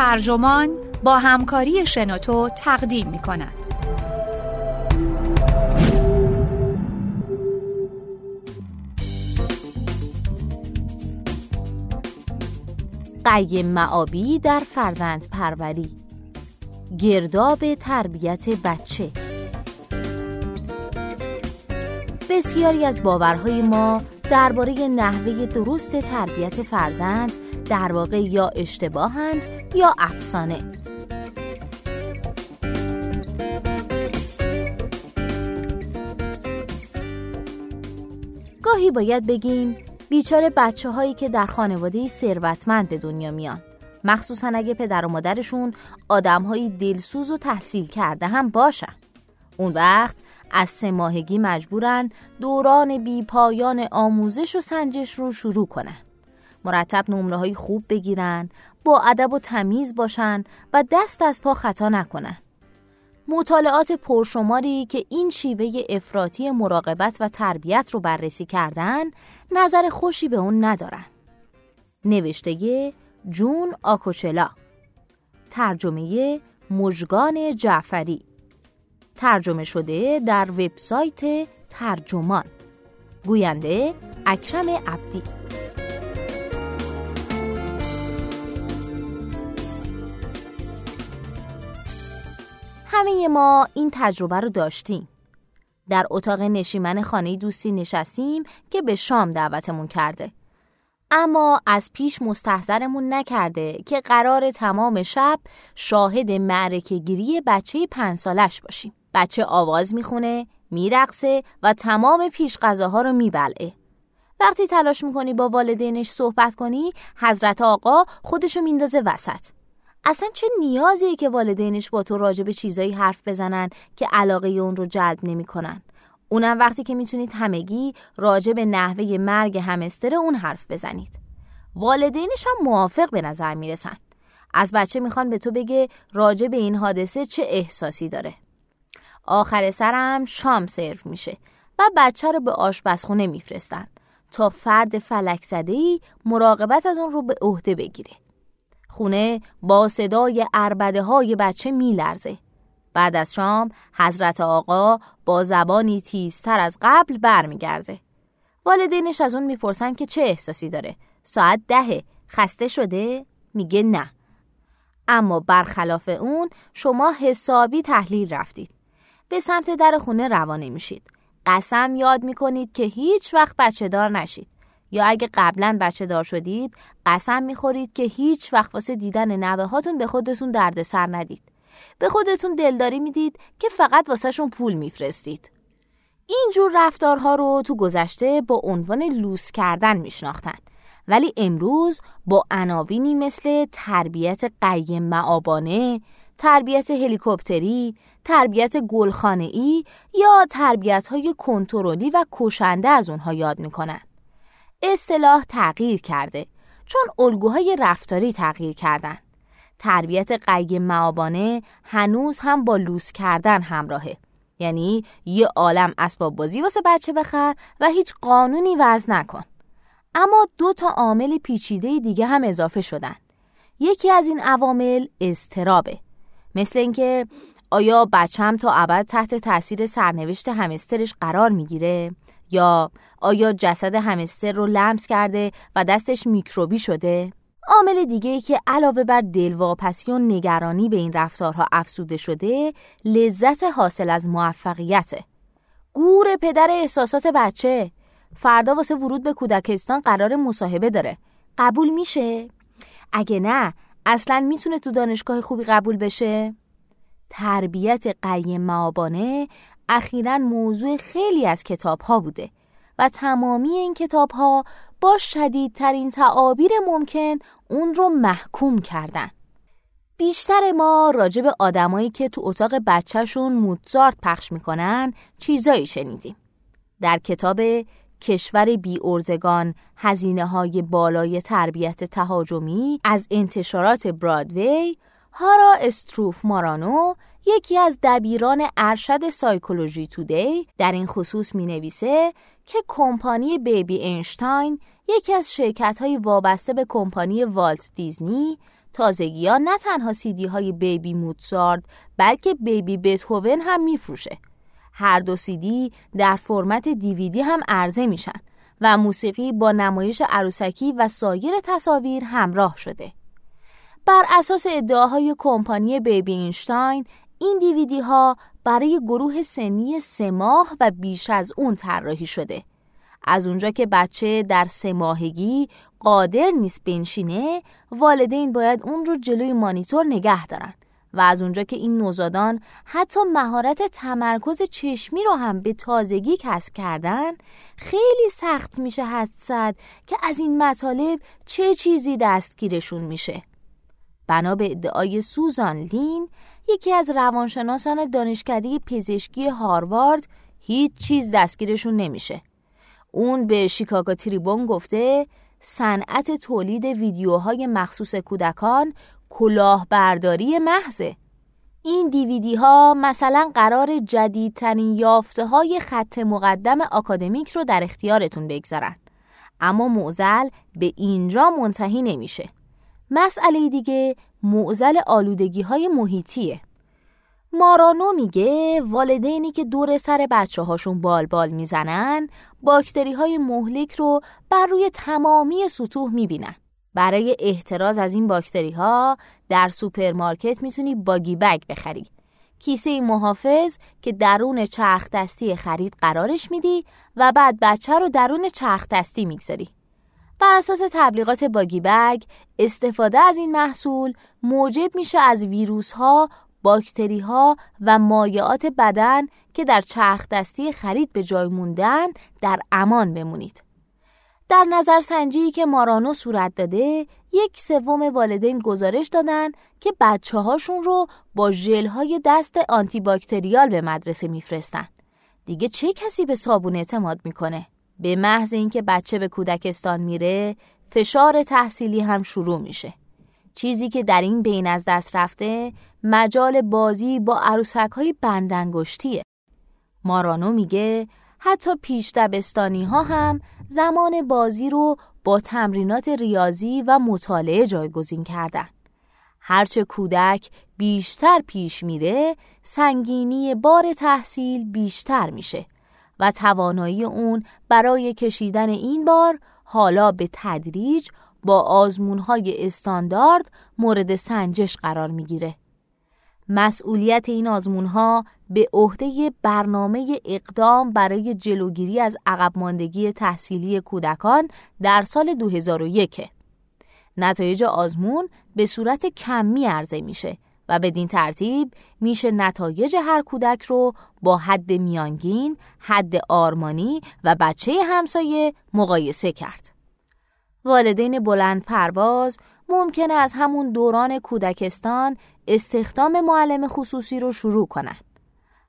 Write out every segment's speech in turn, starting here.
ترجمان با همکاری شنوتو تقدیم می کند. قیم معابی در فرزند پروری گرداب تربیت بچه بسیاری از باورهای ما درباره نحوه درست تربیت فرزند در واقع یا اشتباهند یا افسانه. گاهی باید بگیم بیچاره بچه هایی که در خانواده ثروتمند به دنیا میان. مخصوصا اگه پدر و مادرشون آدم های دلسوز و تحصیل کرده هم باشن. اون وقت از سه ماهگی مجبورن دوران بی پایان آموزش و سنجش رو شروع کنن. مرتب نمره های خوب بگیرن با ادب و تمیز باشن و دست از پا خطا نکنن. مطالعات پرشماری که این شیوه افراطی مراقبت و تربیت رو بررسی کردن نظر خوشی به اون ندارن. نوشته جون آکوچلا ترجمه مجگان جعفری ترجمه شده در وبسایت ترجمان. گوینده اکرم عبدی. همه ما این تجربه رو داشتیم در اتاق نشیمن خانه دوستی نشستیم که به شام دعوتمون کرده اما از پیش مستحضرمون نکرده که قرار تمام شب شاهد معرکه گیری بچه پنج سالش باشیم بچه آواز می‌خونه، میرقصه و تمام پیش غذاها رو میبلعه. وقتی تلاش می‌کنی با والدینش صحبت کنی، حضرت آقا خودشو میندازه وسط. اصلا چه نیازیه که والدینش با تو راجع به چیزایی حرف بزنن که علاقه اون رو جلب نمی‌کنن. اونم وقتی که می‌تونید همگی راجع به نحوه مرگ همستر اون حرف بزنید. والدینش هم موافق به نظر می‌رسن. از بچه می‌خوان به تو بگه راجع به این حادثه چه احساسی داره. آخر سرم شام سرو میشه و بچه رو به آشپزخونه میفرستن تا فرد فلک زده ای مراقبت از اون رو به عهده بگیره. خونه با صدای اربده های بچه میلرزه. بعد از شام حضرت آقا با زبانی تیزتر از قبل برمیگرده. والدینش از اون می‌پرسن که چه احساسی داره. ساعت دهه خسته شده؟ میگه نه. اما برخلاف اون شما حسابی تحلیل رفتید. به سمت در خونه روانه میشید. قسم یاد می‌کنید که هیچ وقت بچه دار نشید. یا اگه قبلا بچه دار شدید قسم می‌خورید که هیچ وقت واسه دیدن نوه هاتون به خودتون دردسر ندید. به خودتون دلداری می‌دید که فقط واسهشون پول میفرستید. اینجور رفتارها رو تو گذشته با عنوان لوس کردن میشناختن ولی امروز با عناوینی مثل تربیت قیم معابانه، تربیت هلیکوپتری، تربیت گلخانه‌ای یا تربیت های کنترلی و کشنده از اونها یاد می‌کنن. اصطلاح تغییر کرده چون الگوهای رفتاری تغییر کردن. تربیت قیم معابانه هنوز هم با لوس کردن همراهه. یعنی یه عالم اسباب بازی واسه بچه بخر و هیچ قانونی وضع نکن. اما دو تا عامل پیچیده دیگه هم اضافه شدن. یکی از این عوامل استرابه. مثل اینکه آیا بچم تا ابد تحت تاثیر سرنوشت همسترش قرار می‌گیره یا آیا جسد همستر رو لمس کرده و دستش میکروبی شده عامل دیگه که علاوه بر دلواپسی و نگرانی به این رفتارها افسوده شده لذت حاصل از موفقیته گور پدر احساسات بچه فردا واسه ورود به کودکستان قرار مصاحبه داره قبول میشه؟ اگه نه اصلا می‌تونه تو دانشگاه خوبی قبول بشه؟ تربیت قیم معابانه اخیرا موضوع خیلی از کتاب ها بوده و تمامی این کتاب ها با شدیدترین تعابیر ممکن اون رو محکوم کردن. بیشتر ما راجع به آدمایی که تو اتاق بچهشون موتزارت پخش می‌کنن چیزایی شنیدیم. در کتاب کشور بی ارزگان هزینه های بالای تربیت تهاجمی از انتشارات برادوی هارا استروف مارانو یکی از دبیران ارشد سایکولوژی تودی در این خصوص می نویسه که کمپانی بیبی اینشتاین یکی از شرکت های وابسته به کمپانی والت دیزنی تازگی ها نه تنها سیدی های بیبی موتسارد بلکه بیبی بتهوون هم میفروشه. هر دو سیدی در فرمت دیویدی هم عرضه میشن و موسیقی با نمایش عروسکی و سایر تصاویر همراه شده. بر اساس ادعاهای کمپانی بیبی اینشتاین این دیویدی ها برای گروه سنی سه ماه و بیش از اون طراحی شده. از اونجا که بچه در سه ماهگی قادر نیست بنشینه والدین باید اون رو جلوی مانیتور نگه دارن و از اونجا که این نوزادان حتی مهارت تمرکز چشمی رو هم به تازگی کسب کردن خیلی سخت میشه حد زد که از این مطالب چه چیزی دستگیرشون میشه بنا به ادعای سوزان لین یکی از روانشناسان دانشکده پزشکی هاروارد هیچ چیز دستگیرشون نمیشه. اون به شیکاگو تریبون گفته صنعت تولید ویدیوهای مخصوص کودکان کلاهبرداری محضه. این دیویدی ها مثلا قرار جدیدترین یافته های خط مقدم آکادمیک رو در اختیارتون بگذارن. اما معزل به اینجا منتهی نمیشه. مسئله دیگه معزل آلودگی های محیطیه. مارانو میگه والدینی که دور سر بچه هاشون بال بال می‌زنن باکتری های مهلک رو بر روی تمامی سطوح می‌بینن. برای احتراز از این باکتری ها در سوپرمارکت می‌تونی Buggy Bagg بخری. کیسه محافظ که درون چرخ دستی خرید قرارش میدی و بعد بچه رو درون چرخ دستی می‌گذاری. بر اساس تبلیغات Buggy Bagg استفاده از این محصول موجب میشه از ویروس ها باکتری ها و مایعات بدن که در چرخ دستی خرید به جای موندن در امان بمونید. در نظرسنجی که مارانو صورت داده یک سوم والدین گزارش دادن که بچه هاشون رو با ژل های دست آنتی باکتریال به مدرسه میفرستن. دیگه چه کسی به صابون اعتماد می‌کنه؟ به محض اینکه بچه به کودکستان میره فشار تحصیلی هم شروع میشه. چیزی که در این بین از دست رفته مجال بازی با عروسک های بندنگشتیه. مارانو میگه حتی پیش دبستانی ها هم زمان بازی رو با تمرینات ریاضی و مطالعه جایگزین کردن. هرچه کودک بیشتر پیش میره سنگینی بار تحصیل بیشتر میشه و توانایی اون برای کشیدن این بار حالا به تدریج با آزمونهای استاندارد مورد سنجش قرار می‌گیره. مسئولیت این آزمونها به عهده برنامه اقدام برای جلوگیری از عقب ماندگی تحصیلی کودکان در سال 2001 نتایج آزمون به صورت کمی عرضه میشه و بدین ترتیب میشه نتایج هر کودک رو با حد میانگین، حد آرمانی و بچه همسایه مقایسه کرد. والدین بلند پرواز ممکنه از همون دوران کودکستان استخدام معلم خصوصی رو شروع کنند.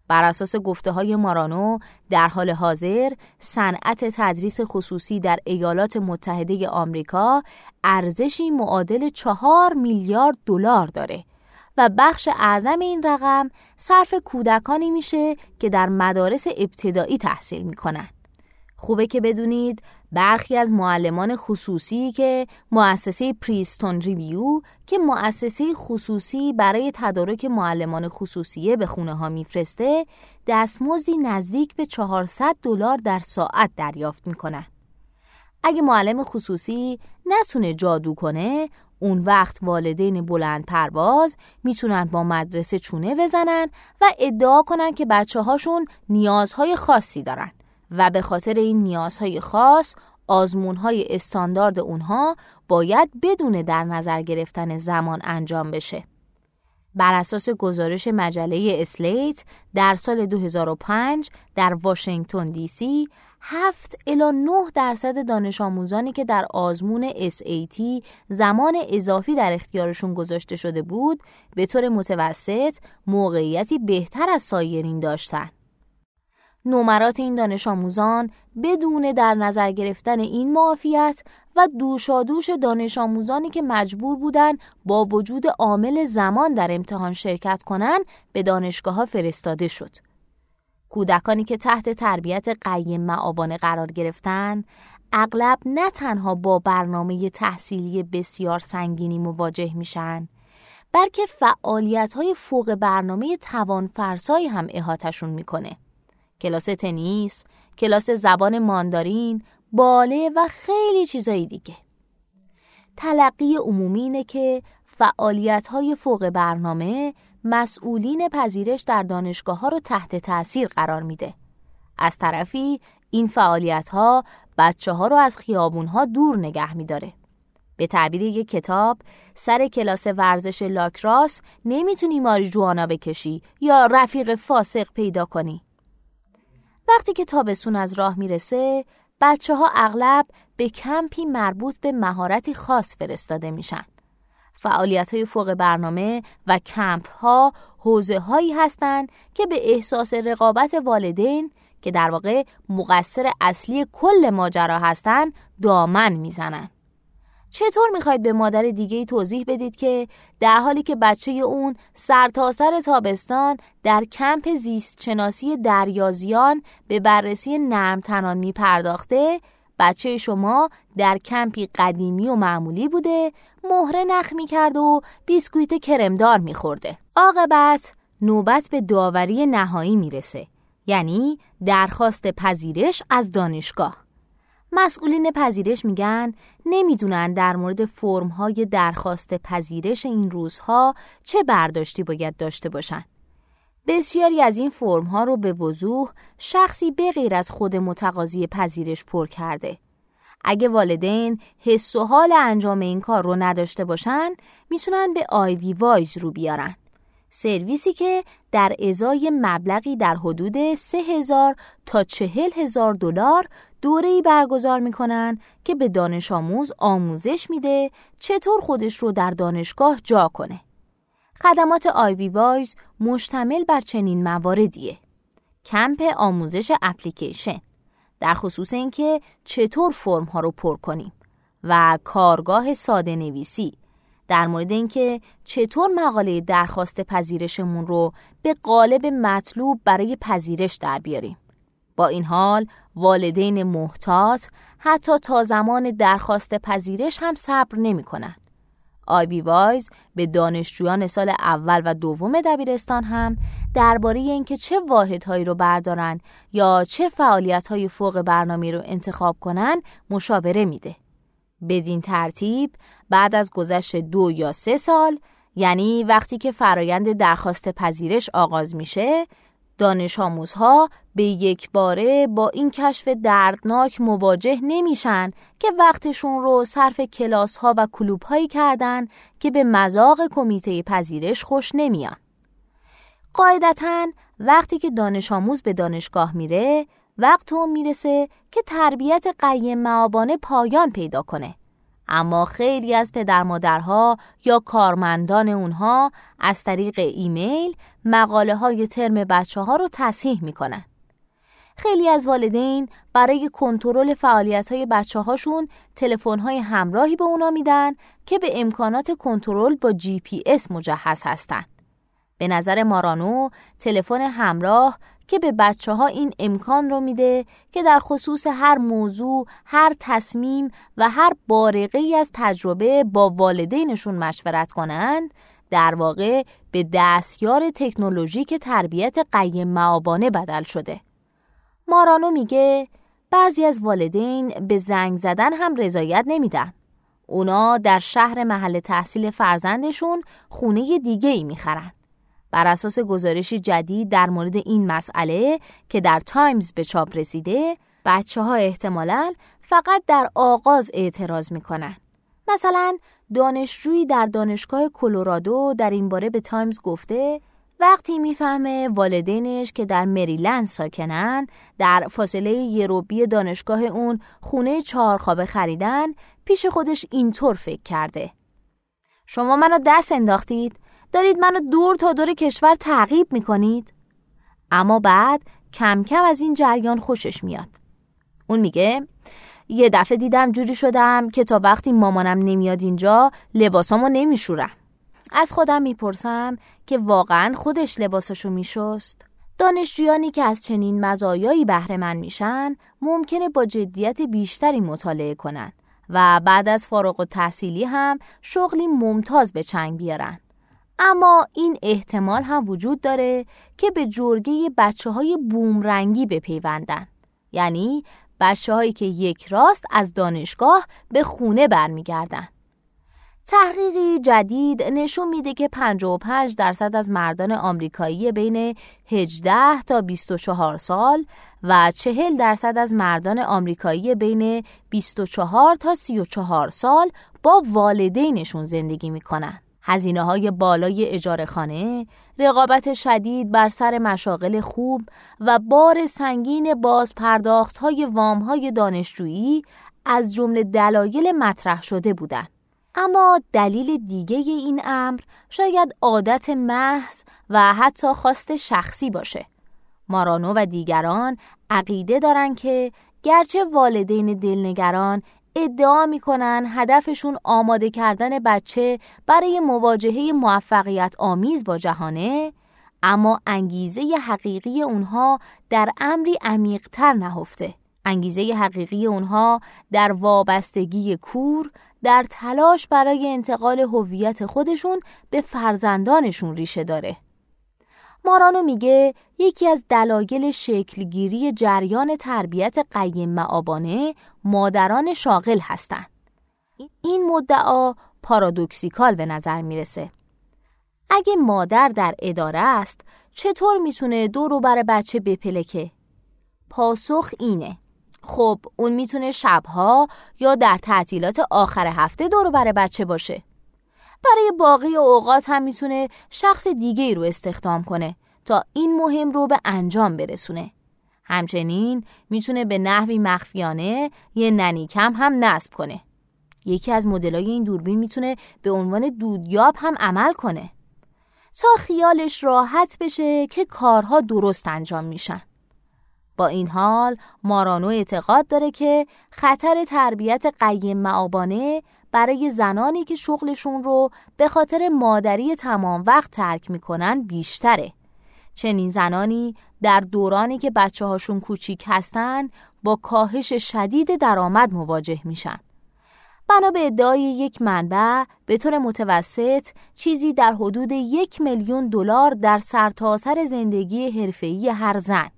بر اساس گفته های مارانو در حال حاضر صنعت تدریس خصوصی در ایالات متحده آمریکا ارزشی معادل چهار میلیارد دلار داره و بخش اعظم این رقم صرف کودکانی میشه که در مدارس ابتدایی تحصیل می‌کنن. خوبه که بدونید برخی از معلمان خصوصی که مؤسسه پریستون ریویو که مؤسسه خصوصی برای تدارک معلمان خصوصیه به خونه ها میفرسته دستمزدی نزدیک به 400 دلار در ساعت دریافت می‌کنن. اگه معلم خصوصی نتونه جادو کنه اون وقت والدین بلند پرواز می‌تونن با مدرسه چونه بزنن و ادعا کنن که بچه هاشون نیازهای خاصی دارن و به خاطر این نیازهای خاص آزمونهای استاندارد اونها باید بدون در نظر گرفتن زمان انجام بشه. بر اساس گزارش مجله اسلیت در سال 2005 در واشنگتن دی سی 7 الا 9 درصد دانش آموزانی که در آزمون SAT زمان اضافی در اختیارشون گذاشته شده بود به طور متوسط موقعیتی بهتر از سایرین داشتند. نمرات این دانش آموزان بدون در نظر گرفتن این معافیت و دوشادوش دانش آموزانی که مجبور بودند با وجود عامل زمان در امتحان شرکت کنند به دانشگاه ها فرستاده شد. کودکانی که تحت تربیت قیم معابانه قرار گرفتن اغلب نه تنها با برنامه تحصیلی بسیار سنگینی مواجه میشن بلکه فعالیت های فوق برنامه توانفرسایی هم احاتشون می‌کنه. کلاس تنیس، کلاس زبان ماندارین، باله و خیلی چیزایی دیگه. تلقی عمومی اینه که فعالیت های فوق برنامه مسئولین پذیرش در دانشگاه ها رو تحت تاثیر قرار میده. از طرفی این فعالیت ها بچه ها رو از خیابون ها دور نگه میداره. به تعبیر یک کتاب سر کلاس ورزش لاکراس نمی‌تونی ماریجوانا بکشی یا رفیق فاسق پیدا کنی. وقتی که تابستون از راه می‌رسه بچه ها اغلب به کمپی مربوط به مهارتی خاص فرستاده میشن. فعالیت های فوق برنامه و کمپ ها حوزه هایی هستند که به احساس رقابت والدین که در واقع مقصر اصلی کل ماجرا هستند دامن می‌زنن. چطور می‌خواید به مادر دیگه توضیح بدید که در حالی که بچه اون سرتاسر سر تابستان در کمپ زیست شناسی دریازیان به بررسی نرم تنان می پرداخته بچه شما در کمپی قدیمی و معمولی بوده مهره نخ می کرد و بیسکویت کرمدار می خورده. عاقبت نوبت به داوری نهایی می‌رسه یعنی درخواست پذیرش از دانشگاه مسئولین پذیرش میگن نمی‌دونن در مورد فرم های درخواست پذیرش این روزها چه برداشتی باید داشته باشن. بسیاری از این فرم ها رو به وضوح شخصی بغیر از خود متقاضی پذیرش پر کرده. اگه والدین حس و حال انجام این کار رو نداشته باشن می‌تونن به آیوی وایز رو بیارن. سرویسی که در ازای مبلغی در حدود 3000 تا 40000 دلار دوره‌ای برگزار می‌کنن که به دانش آموز آموزش میده چطور خودش رو در دانشگاه جا کنه. خدمات آیوی وایز مشتمل بر چنین مواردیه. کمپ آموزش اپلیکیشن در خصوص اینکه چطور فرم ها رو پر کنیم و کارگاه ساده نویسی در مورد اینکه چطور مقاله درخواست پذیرشمون رو به قالب مطلوب برای پذیرش در بیاریم. با این حال والدین محتاط حتی تا زمان درخواست پذیرش هم صبر نمی کنن. آیبی وایز به دانشجویان سال اول و دوم دبیرستان هم درباره اینکه چه واحدهایی رو بردارن یا چه فعالیت‌های فوق برنامه رو انتخاب کنن مشاوره میده. بدین ترتیب بعد از گذشت دو یا سه سال یعنی وقتی که فرایند درخواست پذیرش آغاز میشه دانش آموزها به یک باره با این کشف دردناک مواجه نمیشن که وقتشون رو صرف کلاس ها و کلوب هایی کردن که به مذاق کمیته پذیرش خوش نمیان. قاعدتا وقتی که دانش آموز به دانشگاه میره وقت اون می‌رسه که تربیت قیم مآبانه پایان پیدا کنه. اما خیلی از پدر مادرها یا کارمندان اونها از طریق ایمیل مقاله های ترم بچه ها رو تصحیح می‌کنن. خیلی از والدین برای کنترل فعالیت های بچه هاشون تلفن های همراهی به اونا میدن که به امکانات کنترل با جی پی اس مجهز هستند. به نظر مارانو تلفن همراه که به بچه ها این امکان رو میده که در خصوص هر موضوع، هر تصمیم و هر بارقه از تجربه با والدینشون مشورت کنند در واقع به دستیار تکنولوژیک تربیت قیم معابانه بدل شده. مارانو میگه بعضی از والدین به زنگ زدن هم رضایت نمیدن. اونا در شهر محل تحصیل فرزندشون خونه دیگه ای می‌خرن. بر اساس گزارشی جدید در مورد این مسئله که در تایمز به چاپ رسیده بچه ها احتمالاً فقط در آغاز اعتراض می‌کنن. مثلا دانشجویی در دانشگاه کلرادو در این باره به تایمز گفته وقتی می‌فهمه والدینش که در مریلند ساکنن در فاصله یه ربعی دانشگاه اون خونه چهار خوابه خریدن پیش خودش اینطور فکر کرده شما منو دست انداختید دارید منو دور تا دور کشور تعقیب می‌کنید؟ اما بعد کم کم از این جریان خوشش میاد. اون میگه یه دفعه دیدم جوری شدم که تا وقتی مامانم نمیاد اینجا لباسامو نمیشورم. از خودم می‌پرسم که واقعا خودش لباسشو میشست؟ دانشجویانی که از چنین مزایایی بهره مند میشن ممکنه با جدیت بیشتری مطالعه کنند و بعد از فارغ و تحصیلی هم شغلی ممتاز به چنگ بیارن. اما این احتمال هم وجود داره که به جرگه بچه های بومرنگی بپیوندن. یعنی بچه هایی که یک راست از دانشگاه به خونه برمیگردن. تحقیقی جدید نشون میده که 55 درصد از مردان آمریکایی بین 18 تا 24 سال و 40 درصد از مردان آمریکایی بین 24 تا 34 سال با والدینشون زندگی می‌کنن. هزینه های بالای اجاره خانه، رقابت شدید بر سر مشاغل خوب و بار سنگین باز پرداخت های وام های دانشجویی از جمله دلایل مطرح شده بودند. اما دلیل دیگه این امر شاید عادت محض و حتی خواست شخصی باشه. مارانو و دیگران عقیده دارن که گرچه والدین دلنگران ادعا می‌کنن هدفشون آماده کردن بچه برای مواجهه موفقیت آمیز با جهانه اما انگیزه حقیقی اونها در امری عمیقتر نهفته انگیزه حقیقی اونها در وابستگی کور در تلاش برای انتقال هویت خودشون به فرزندانشون ریشه داره. مارانو میگه یکی از دلایل شکلگیری جریان تربیت قیم معابانه مادران شاغل هستند. این مدعا پارادوکسیکال به نظر می‌رسه. اگه مادر در اداره است چطور می‌تونه دو بر بچه بپلکه؟ پاسخ اینه خب اون می‌تونه شبها یا در تعطیلات آخر هفته دور بر بچه باشه برای باقی اوقات هم می‌تونه شخص دیگه ای رو استخدام کنه تا این مهم رو به انجام برسونه. همچنین می‌تونه به نحوی مخفیانه یه ننی کم هم نصب کنه. یکی از مدلای این دوربین می‌تونه به عنوان دودیاب هم عمل کنه تا خیالش راحت بشه که کارها درست انجام میشن. با این حال مارانو اعتقاد داره که خطر تربیت قیم معابانه برای زنانی که شغلشون رو به خاطر مادری تمام وقت ترک می‌کنن بیشتره. چنین زنانی در دورانی که بچه هاشون کوچیک هستن با کاهش شدید درآمد مواجه میشن. بنا به ادعای یک منبع به طور متوسط چیزی در حدود یک میلیون دلار در سرتاسر زندگی حرفه‌ای هر زن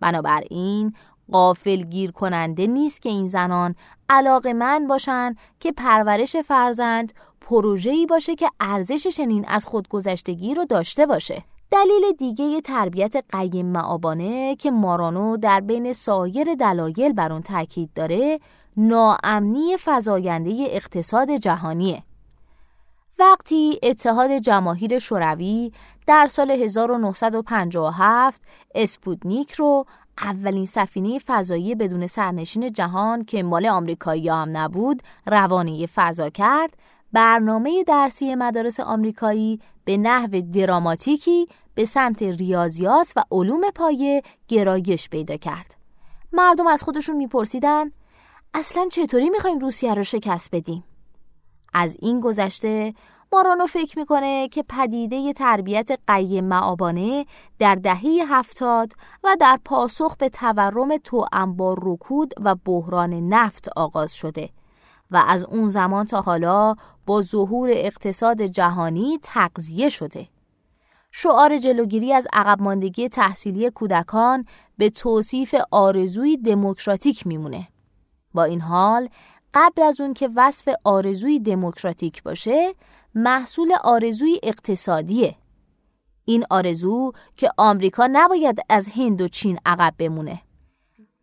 بنابراین قافل گیر کننده نیست که این زنان علاقه من باشند که پرورش فرزند پروژه‌ای باشه که ارزش چنین از خودگذشتگی رو داشته باشه. دلیل دیگه تربیت قیم معابانه که مارانو در بین سایر دلایل بر اون تاکید داره ناامنی فزاینده اقتصاد جهانیه. وقتی اتحاد جماهیر شوروی در سال 1957 اسپوتنیک رو اولین سفینه فضایی بدون سرنشین جهان که مال آمریکایی هم نبود روانه فضا کرد. برنامه درسی مدارس آمریکایی به نحو دراماتیکی به سمت ریاضیات و علوم پایه گرایش پیدا کرد. مردم از خودشون میپرسیدن اصلا چطوری می‌خوایم روسیه رو شکست بدیم؟ از این گذشته مارانو فکر می‌کنه که پدیده تربیت قیم معابانه در دهه هفتاد و در پاسخ به تورم تو با رکود و بحران نفت آغاز شده و از اون زمان تا حالا با ظهور اقتصاد جهانی تغذیه شده. شعار جلوگیری از عقب ماندگی تحصیلی کودکان به توصیف آرزوی دموکراتیک میمونه. با این حال قبل از اون که وصف آرزوی دموکراتیک باشه محصول آرزوی اقتصادیه. این آرزو که آمریکا نباید از هند و چین عقب بمونه.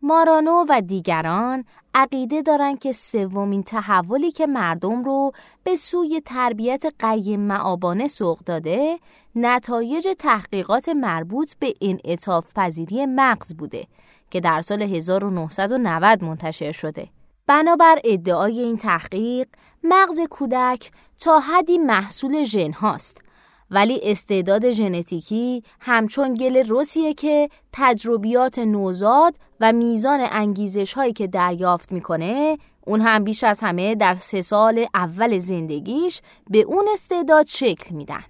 مارانو و دیگران عقیده دارند که سومین تحولی که مردم رو به سوی تربیت قیم معابانه سوق داده نتایج تحقیقات مربوط به انعطاف پذیری مغز بوده که در سال 1990 منتشر شده. بنابر ادعای این تحقیق مغز کودک تا حدی محصول ژن هاست ولی استعداد ژنتیکی همچون گل روسیه که تجربیات نوزاد و میزان انگیزش هایی که دریافت می‌کنه اون هم بیش از همه در سه سال اول زندگیش به اون استعداد شکل میدن.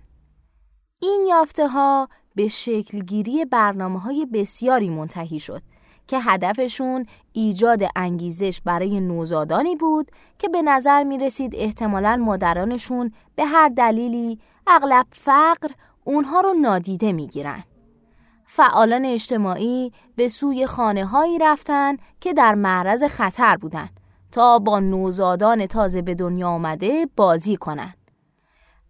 این یافته ها به شکلگیری برنامه های بسیاری منتهی شد که هدفشون ایجاد انگیزش برای نوزادانی بود که به نظر می رسید احتمالا مادرانشون به هر دلیلی اغلب فقر اونها رو نادیده می گیرن. فعالان اجتماعی به سوی خانه هایی رفتن که در معرض خطر بودن تا با نوزادان تازه به دنیا آمده بازی کنند.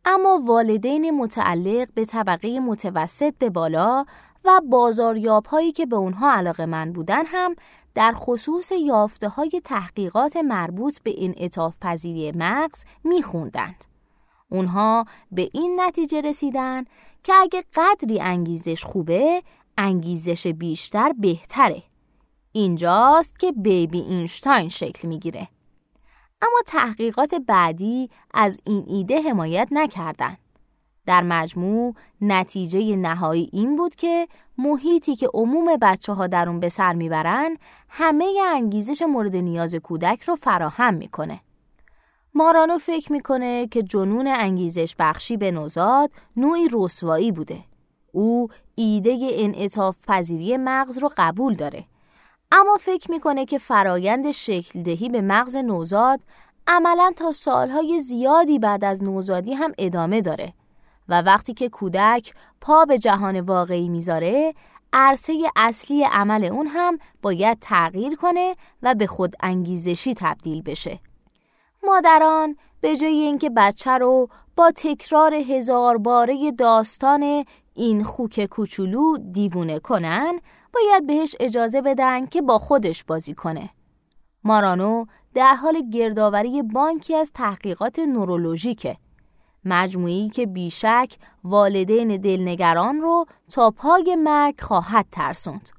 اما والدین متعلق به طبقه متوسط به بالا و بازاریاب هایی که به اونها علاقه من بودن هم در خصوص یافته های تحقیقات مربوط به این اطاف پذیری مغز میخوندند. اونها به این نتیجه رسیدن که اگه قدری انگیزش خوبه انگیزش بیشتر بهتره. اینجاست که بیبی اینشتاین شکل می‌گیره. اما تحقیقات بعدی از این ایده حمایت نکردند. در مجموع نتیجه نهایی این بود که محیطی که عموم بچه ها در اون به سر می‌برن همه انگیزش مورد نیاز کودک رو فراهم می‌کنه. مارانو فکر می‌کنه که جنون انگیزش بخشی به نوزاد نوعی رسوایی بوده. او ایده انعطاف پذیری مغز رو قبول داره. اما فکر می‌کنه که فرایند شکل دهی به مغز نوزاد عملا تا سالهای زیادی بعد از نوزادی هم ادامه داره و وقتی که کودک پا به جهان واقعی می‌ذاره عرصه اصلی عمل اون هم باید تغییر کنه و به خود انگیزشی تبدیل بشه. مادران به جای اینکه بچه رو با تکرار هزار باره داستان این خوک کوچولو دیوونه کنن باید بهش اجازه بدن که با خودش بازی کنه. مارانو در حال گردآوری بانکی از تحقیقات نورولوژیکه مجموعی که بیشک والدین دلنگران رو تا پای مرگ خواهد ترسوند.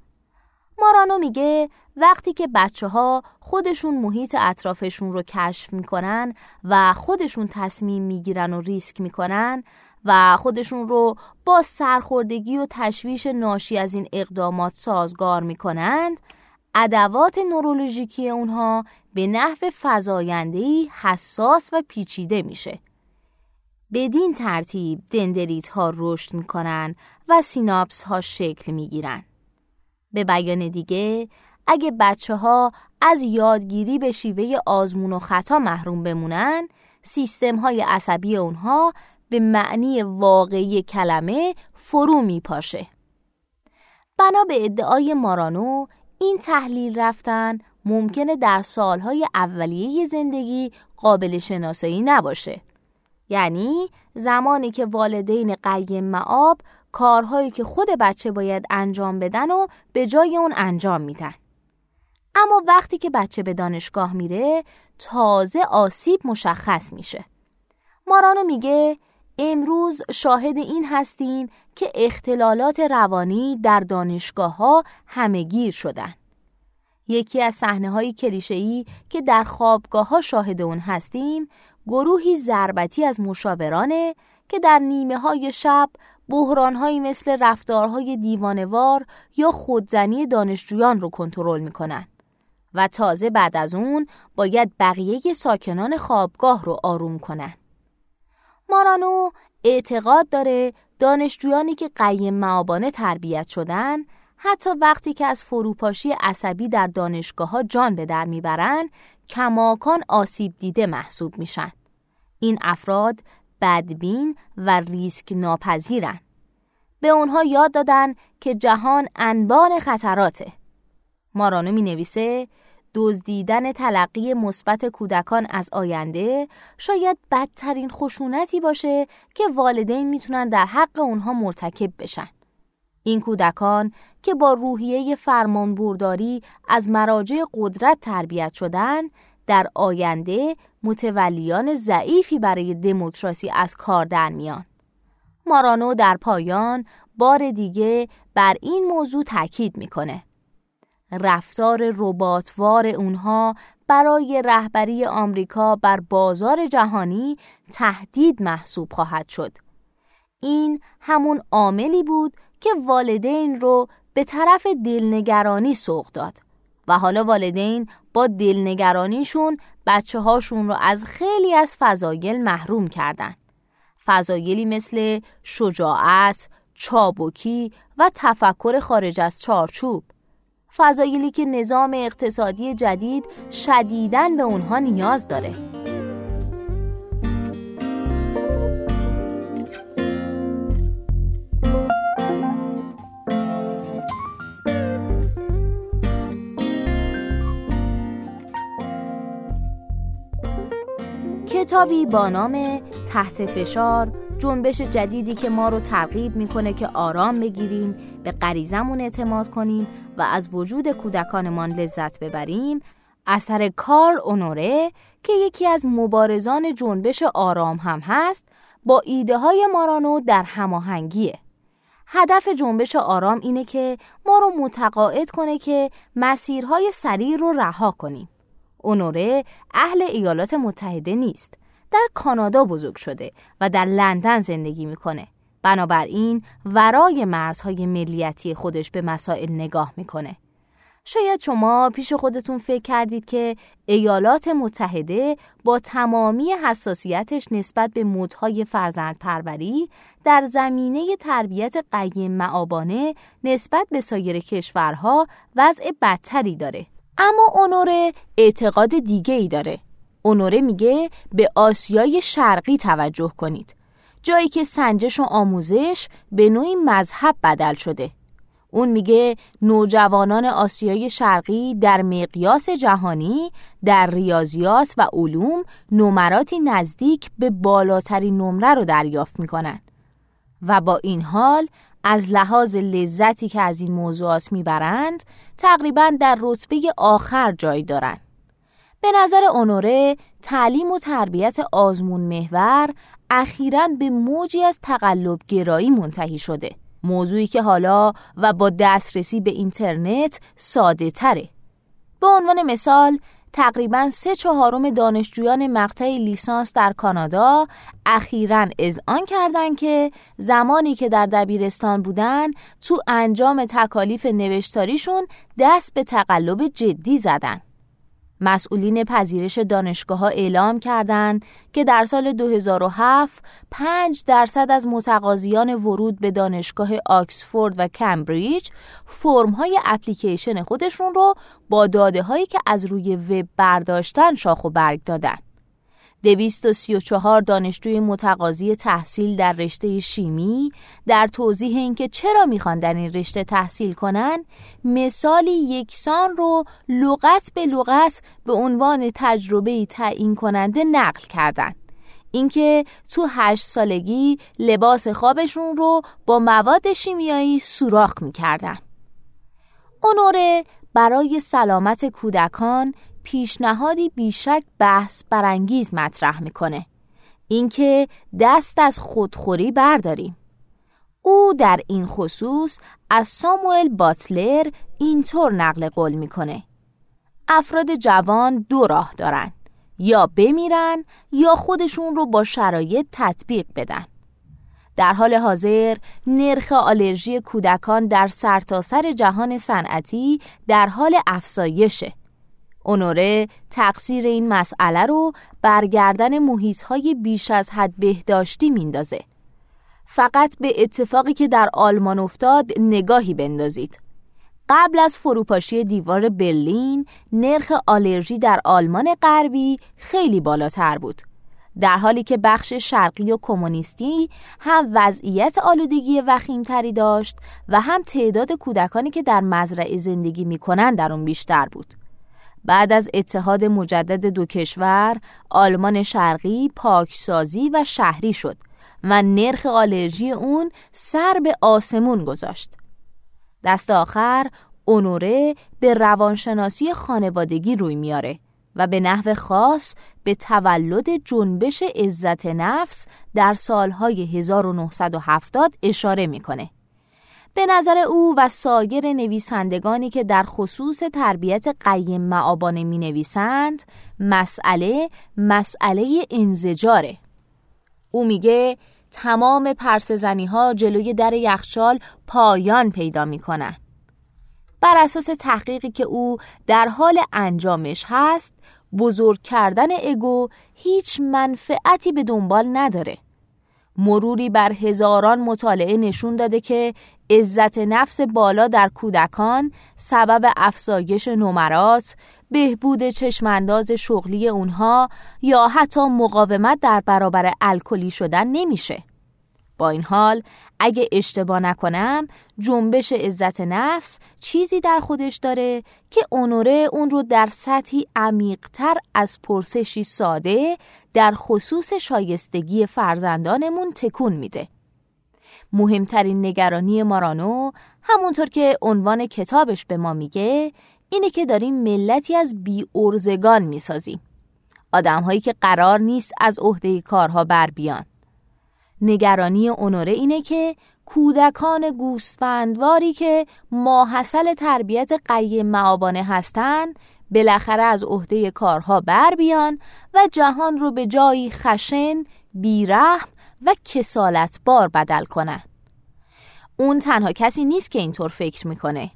مارانو میگه وقتی که بچه ها خودشون محیط اطرافشون رو کشف می‌کنن و خودشون تصمیم می‌گیرن و ریسک می‌کنن و خودشون رو با سرخوردگی و تشویش ناشی از این اقدامات سازگار می‌کنند ادوات نورولوژیکی اونها به نحو فضایندهی حساس و پیچیده میشه بدین ترتیب دندریت ها رشد می‌کنن و سیناپس ها شکل می‌گیرن. به بیان دیگه اگه بچه ها از یادگیری به شیوه آزمون و خطا محروم بمونن سیستم های عصبی اونها به معنی واقعی کلمه فرو میپاشه. بنا به ادعای مارانو این تحلیل رفتن ممکنه در سالهای اولیه زندگی قابل شناسایی نباشه. یعنی زمانی که والدین قیم معاب کارهایی که خود بچه باید انجام بدن و به جای اون انجام میدن. اما وقتی که بچه به دانشگاه میره تازه آسیب مشخص میشه. مارانو میگه امروز شاهد این هستیم که اختلالات روانی در دانشگاه ها همه گیر شدن. یکی از صحنه های کلیشه‌ای که در خوابگاه ها شاهد اون هستیم گروهی ضربتی از مشاورانه که در نیمه های شب بحرانهایی مثل رفتارهای دیوانوار یا خودزنی دانشجویان رو کنترل می‌کنن و تازه بعد از اون باید بقیه ساکنان خوابگاه رو آروم کنن. مارانو اعتقاد داره دانشجویانی که قیم معابانه تربیت شدن حتی وقتی که از فروپاشی عصبی در دانشگاه ها جان به در می‌برن کماکان آسیب دیده محسوب میشن. این افراد بدبین و ریسک ناپذیرن. به اونها یاد دادن که جهان انبان خطراته. مارانو می نویسه دزدیدن تلقی مثبت کودکان از آینده شاید بدترین خشونتی باشه که والدین می‌تونن در حق اونها مرتکب بشن. این کودکان که با روحیه فرمانبرداری از مراجع قدرت تربیت شدن در آینده متولیان ضعیفی برای دموکراسی از کار در میان. مارانو در پایان بار دیگه بر این موضوع تاکید می‌کنه. رفتار رباتوار اونها برای رهبری آمریکا بر بازار جهانی تهدید محسوب خواهد شد. این همون عاملی بود که والدین رو به طرف دلنگرانی سوق داد و حالا والدین با دلنگرانیشون بچه هاشون رو از خیلی از فضایل محروم کردن. فضایلی مثل شجاعت، چابکی و تفکر خارج از چارچوب فضایلی که نظام اقتصادی جدید شدیداً به اونها نیاز داره کتابی با نام تحت فشار جنبش جدیدی که ما رو ترغیب می‌کنه که آرام بگیریم به غریزمون اعتماد کنیم و از وجود کودکانمان لذت ببریم اثر کارل اونوره که یکی از مبارزان جنبش آرام هم هست با ایده های مارانو در هماهنگیه. هدف جنبش آرام اینه که ما رو متقاعد کنه که مسیرهای سریع رو رها کنیم. اونوره اهل ایالات متحده نیست در کانادا بزرگ شده و در لندن زندگی می‌کنه. بنابراین ورای مرزهای ملیتی خودش به مسائل نگاه می‌کنه. شاید شما پیش خودتون فکر کردید که ایالات متحده با تمامی حساسیتش نسبت به مدهای فرزند پروری در زمینه تربیت قیم معابانه نسبت به سایر کشورها وضع بدتری داره. اما اونوره اعتقاد دیگه ای داره. اونوره میگه به آسیای شرقی توجه کنید. جایی که سنجش و آموزش به نوعی مذهب بدل شده. اون میگه نوجوانان آسیای شرقی در مقیاس جهانی در ریاضیات و علوم نمراتی نزدیک به بالاترین نمره رو دریافت می‌کنن و با این حال از لحاظ لذتی که از این موضوعات می‌برند تقریبا در رتبه آخر جای دارند. به نظر اونوره تعلیم و تربیت آزمون محور اخیرا به موجی از تقلب گرایی منتهی شده موضوعی که حالا و با دسترسی به اینترنت ساده تره به عنوان مثال تقریبا سه چهارم دانشجویان مقطع لیسانس در کانادا اخیرا اذعان کردند که زمانی که در دبیرستان بودن تو انجام تکالیف نوشتاریشون دست به تقلب جدی زدن. مسئولین پذیرش دانشگاه ها اعلام کردند که در سال 2007 5 درصد از متقاضیان ورود به دانشگاه آکسفورد و کمبریج فرم های اپلیکیشن خودشون رو با داده هایی که از روی وب برداشتن شاخ و برگ دادن. 234 دانشجوی متقاضی تحصیل در رشته شیمی در توضیح اینکه چرا می‌خوان در این رشته تحصیل کنن مثالی یکسان رو لغت به لغت به عنوان تجربه تعیین کننده نقل کردن. اینکه تو هشت سالگی لباس خوابشون رو با مواد شیمیایی سوراخ می‌کردن. اونوره برای سلامت کودکان پیشنهادی بیشک بحث برانگیز مطرح می‌کنه. اینکه دست از خودخوری برداریم. او در این خصوص از ساموئل باتلر اینطور نقل قول می‌کنه. افراد جوان دو راه دارن. یا بمیرن یا خودشون رو با شرایط تطبیق بدن. در حال حاضر نرخ آلرژی کودکان در سرتاسر سر جهان صنعتی در حال افزایشه. اونوره تقصیر این مسئله رو برگردن محیط های بیش از حد بهداشتی میندازه. فقط به اتفاقی که در آلمان افتاد نگاهی بندازید. قبل از فروپاشی دیوار برلین نرخ آلرژی در آلمان غربی خیلی بالاتر بود. در حالی که بخش شرقی و کمونیستی هم وضعیت آلودگی وخیمتری داشت و هم تعداد کودکانی که در مزرعه زندگی می‌کنن در اون بیشتر بود. بعد از اتحاد مجدد دو کشور آلمان شرقی پاکسازی و شهری شد و نرخ آلرژی اون سر به آسمون گذاشت دست آخر اونوره به روانشناسی خانوادگی روی میاره و به نحو خاص به تولد جنبش عزت نفس در سالهای 1970 اشاره می‌کنه. به نظر او و سایر نویسندگانی که در خصوص تربیت قیم معابانه می نویسند مسئله مسئله انزجاره او میگه تمام پرسزنی ها جلوی در یخچال پایان پیدا می کنن. بر اساس تحقیقی که او در حال انجامش هست بزرگ کردن اگو هیچ منفعتی به دنبال نداره مروری بر هزاران مطالعه نشون داده که عزت نفس بالا در کودکان سبب افزایش نمرات، بهبود چشمانداز شغلی اونها یا حتی مقاومت در برابر الکلی شدن نمیشه. با این حال اگه اشتباه نکنم جنبش عزت نفس چیزی در خودش داره که اونوره اون رو در سطحی عمیقتر از پرسشی ساده در خصوص شایستگی فرزندانمون تکون میده. مهمترین نگرانی مارانو همونطور که عنوان کتابش به ما میگه اینه که داریم ملتی از بی ارزگان می‌سازیم. آدم هایی که قرار نیست از عهده کارها بر بیان. نگرانی اونوره اینه که کودکان گوسفندواری که ماحصل تربیت قیم معابانه هستند بالاخره از عهده کارها بر بیان و جهان رو به جایی خشن، بیرحم و کسالتبار بدل کنن. اون تنها کسی نیست که اینطور فکر می‌کنه.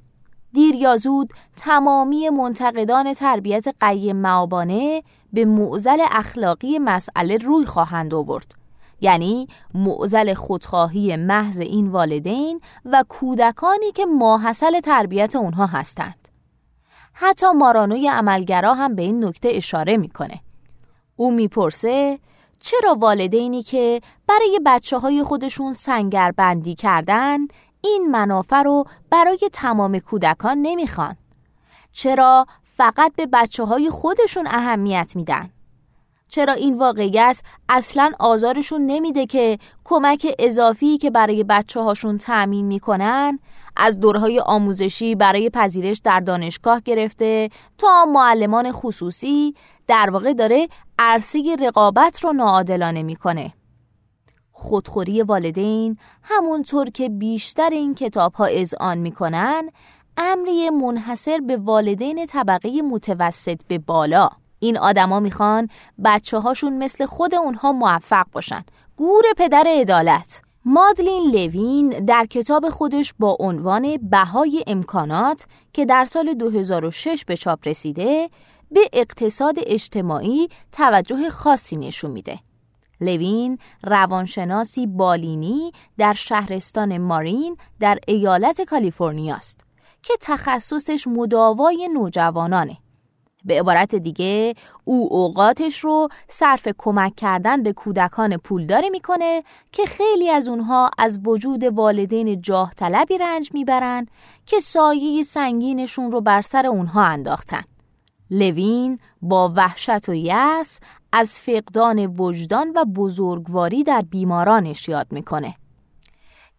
دیر یا زود تمامی منتقدان تربیت قیم معابانه به معزل اخلاقی مسئله روی خواهند آورد. یعنی معزل خودخواهی محض این والدین و کودکانی که ماحصل تربیت اونها هستند. حتی مارانوی عملگرا هم به این نکته اشاره می‌کنه. او می‌پرسه چرا والدینی که برای بچه های خودشون سنگر بندی کردن این منافع رو برای تمام کودکان نمی‌خوان؟ چرا فقط به بچه های خودشون اهمیت میدن؟ چرا این واقعیت اصلا آزارشون نمیده که کمک اضافی که برای بچه هاشون تأمین می‌کنن از دورهای آموزشی برای پذیرش در دانشگاه گرفته تا معلمان خصوصی در واقع داره عرصه رقابت رو ناعادلانه می‌کنه. خودخوری والدین همونطور که بیشتر این کتاب ها اذعان می‌کنن امری منحصر به والدین طبقه متوسط به بالا. این آدما می‌خوان بچه هاشون مثل خود اونها موفق باشن گور پدر عدالت مادلین لوین در کتاب خودش با عنوان بهای امکانات که در سال 2006 به چاپ رسیده به اقتصاد اجتماعی توجه خاصی نشون میده. لوین روانشناسی بالینی در شهرستان مارین در ایالت کالیفرنیا است که تخصصش مداوای نوجوانانه. به عبارت دیگه او اوقاتش رو صرف کمک کردن به کودکان پولداری می‌کنه که خیلی از اونها از وجود والدین جاه طلبی رنج می‌برن که سایه سنگینشون رو بر سر اونها انداختن. لوین با وحشت و یأس از فقدان وجدان و بزرگواری در بیمارانش یاد می‌کنه.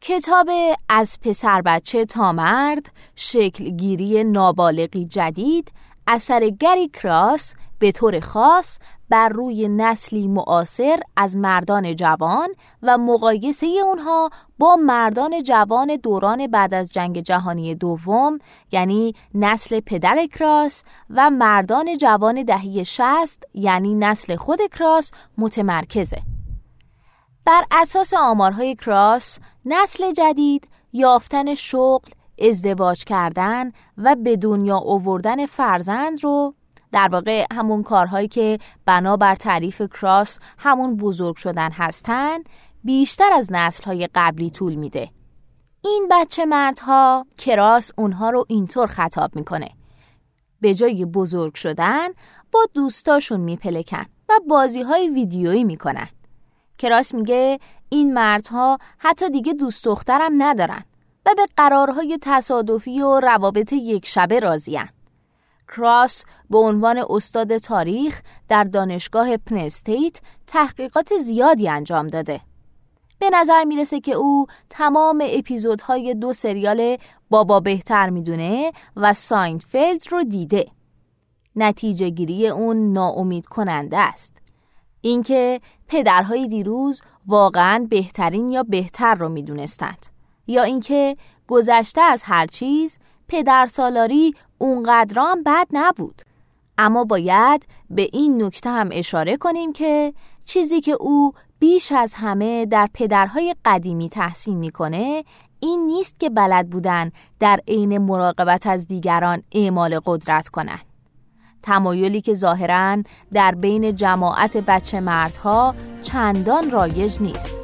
کتاب از پسر بچه تا مرد شکلگیری نابالغی جدید اثر گری کراس به طور خاص بر روی نسلی معاصر از مردان جوان و مقایسه اونها با مردان جوان دوران بعد از جنگ جهانی دوم یعنی نسل پدر کراس و مردان جوان دهه شست یعنی نسل خود کراس متمرکزه. بر اساس آمارهای کراس نسل جدید یافتن شغل ازدواج کردن و به دنیا آوردن فرزند رو در واقع همون کارهایی که بنابر تعریف کراس همون بزرگ شدن هستن بیشتر از نسلهای قبلی طول میده. این بچه مردها کراس اونها رو اینطور خطاب می‌کنه. به جای بزرگ شدن با دوستاشون میپلکن و بازی های ویدیویی می‌کنن. کراس میگه این مردها حتی دیگه دوست دخترم ندارن. و به قرارهای تصادفی و روابط یک شبه راضیان. کراس به عنوان استاد تاریخ در دانشگاه پنستیت تحقیقات زیادی انجام داده. به نظر می‌رسه که او تمام اپیزودهای دو سریال بابا بهتر می‌دونه و ساینفلد رو دیده. نتیجه گیری اون ناامید کننده است. اینکه پدرهای دیروز واقعا بهترین یا بهتر رو می‌دونستند. یا اینکه گذشته از هر چیز پدر سالاری اونقدر هم بد نبود اما باید به این نکته هم اشاره کنیم که چیزی که او بیش از همه در پدرهای قدیمی تحسین می‌کنه این نیست که بلد بودن در عین مراقبت از دیگران اعمال قدرت کنند. تمایلی که ظاهرا در بین جماعت بچه مردها چندان رایج نیست.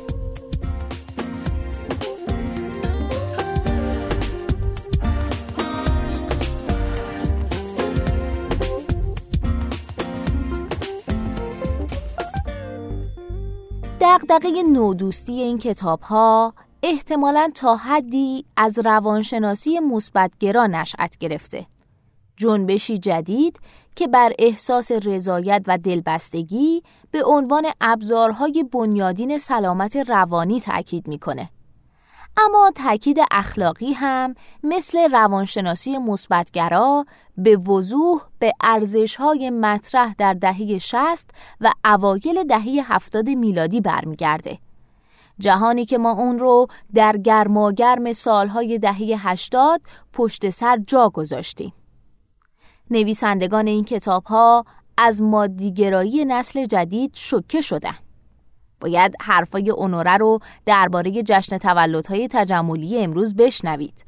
دقدقه نودوستی این کتاب ها احتمالا تا حدی از روانشناسی مثبتگرا نشأت گرفته. جنبشی جدید که بر احساس رضایت و دلبستگی به عنوان ابزارهای بنیادین سلامت روانی تاکید می‌کنه. اما تاکید اخلاقی هم مثل روانشناسی مثبتگرا به وضوح به ارزش‌های مطرح در دهه 60 و اوایل دهه 70 میلادی برمیگرده. جهانی که ما اون رو در گرماگرم سالهای دهه 80 پشت سر جا گذاشتیم. نویسندگان این کتاب ها از مادیگرایی نسل جدید شکه شدن. باید حرفای اونوره رو درباره جشن تولدهای تجملی امروز بشنوید.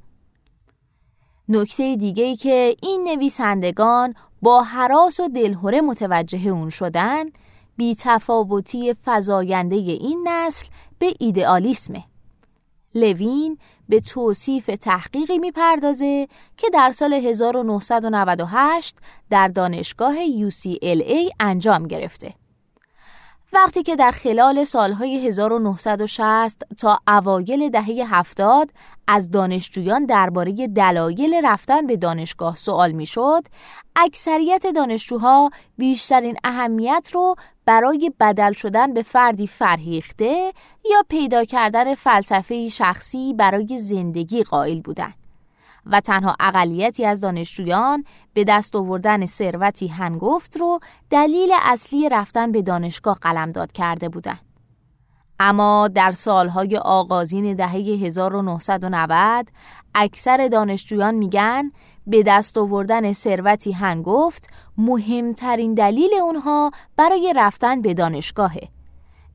نکته دیگه ای که این نویسندگان با حراس و دلهوره متوجه اون شدن بی تفاوتی فضاینده این نسل به ایدئالیسمه. لوین به توصیف تحقیقی می‌پردازه که در سال 1998 در دانشگاه UCLA انجام گرفته. وقتی که در خلال سالهای 1960 تا اوایل دهه 70 از دانشجویان درباره دلایل رفتن به دانشگاه سوال می‌شد، اکثریت دانشجوها بیشترین اهمیت رو برای بدل شدن به فردی فرهیخته یا پیدا کردن فلسفه شخصی برای زندگی قائل بودند. و تنها اقلیتی از دانشجویان به دست آوردن ثروتی هنگفت رو دلیل اصلی رفتن به دانشگاه قلمداد کرده بودند. اما در سالهای آغازین دهه 1990 اکثر دانشجویان میگن به دست آوردن ثروتی هنگفت مهمترین دلیل اونها برای رفتن به دانشگاهه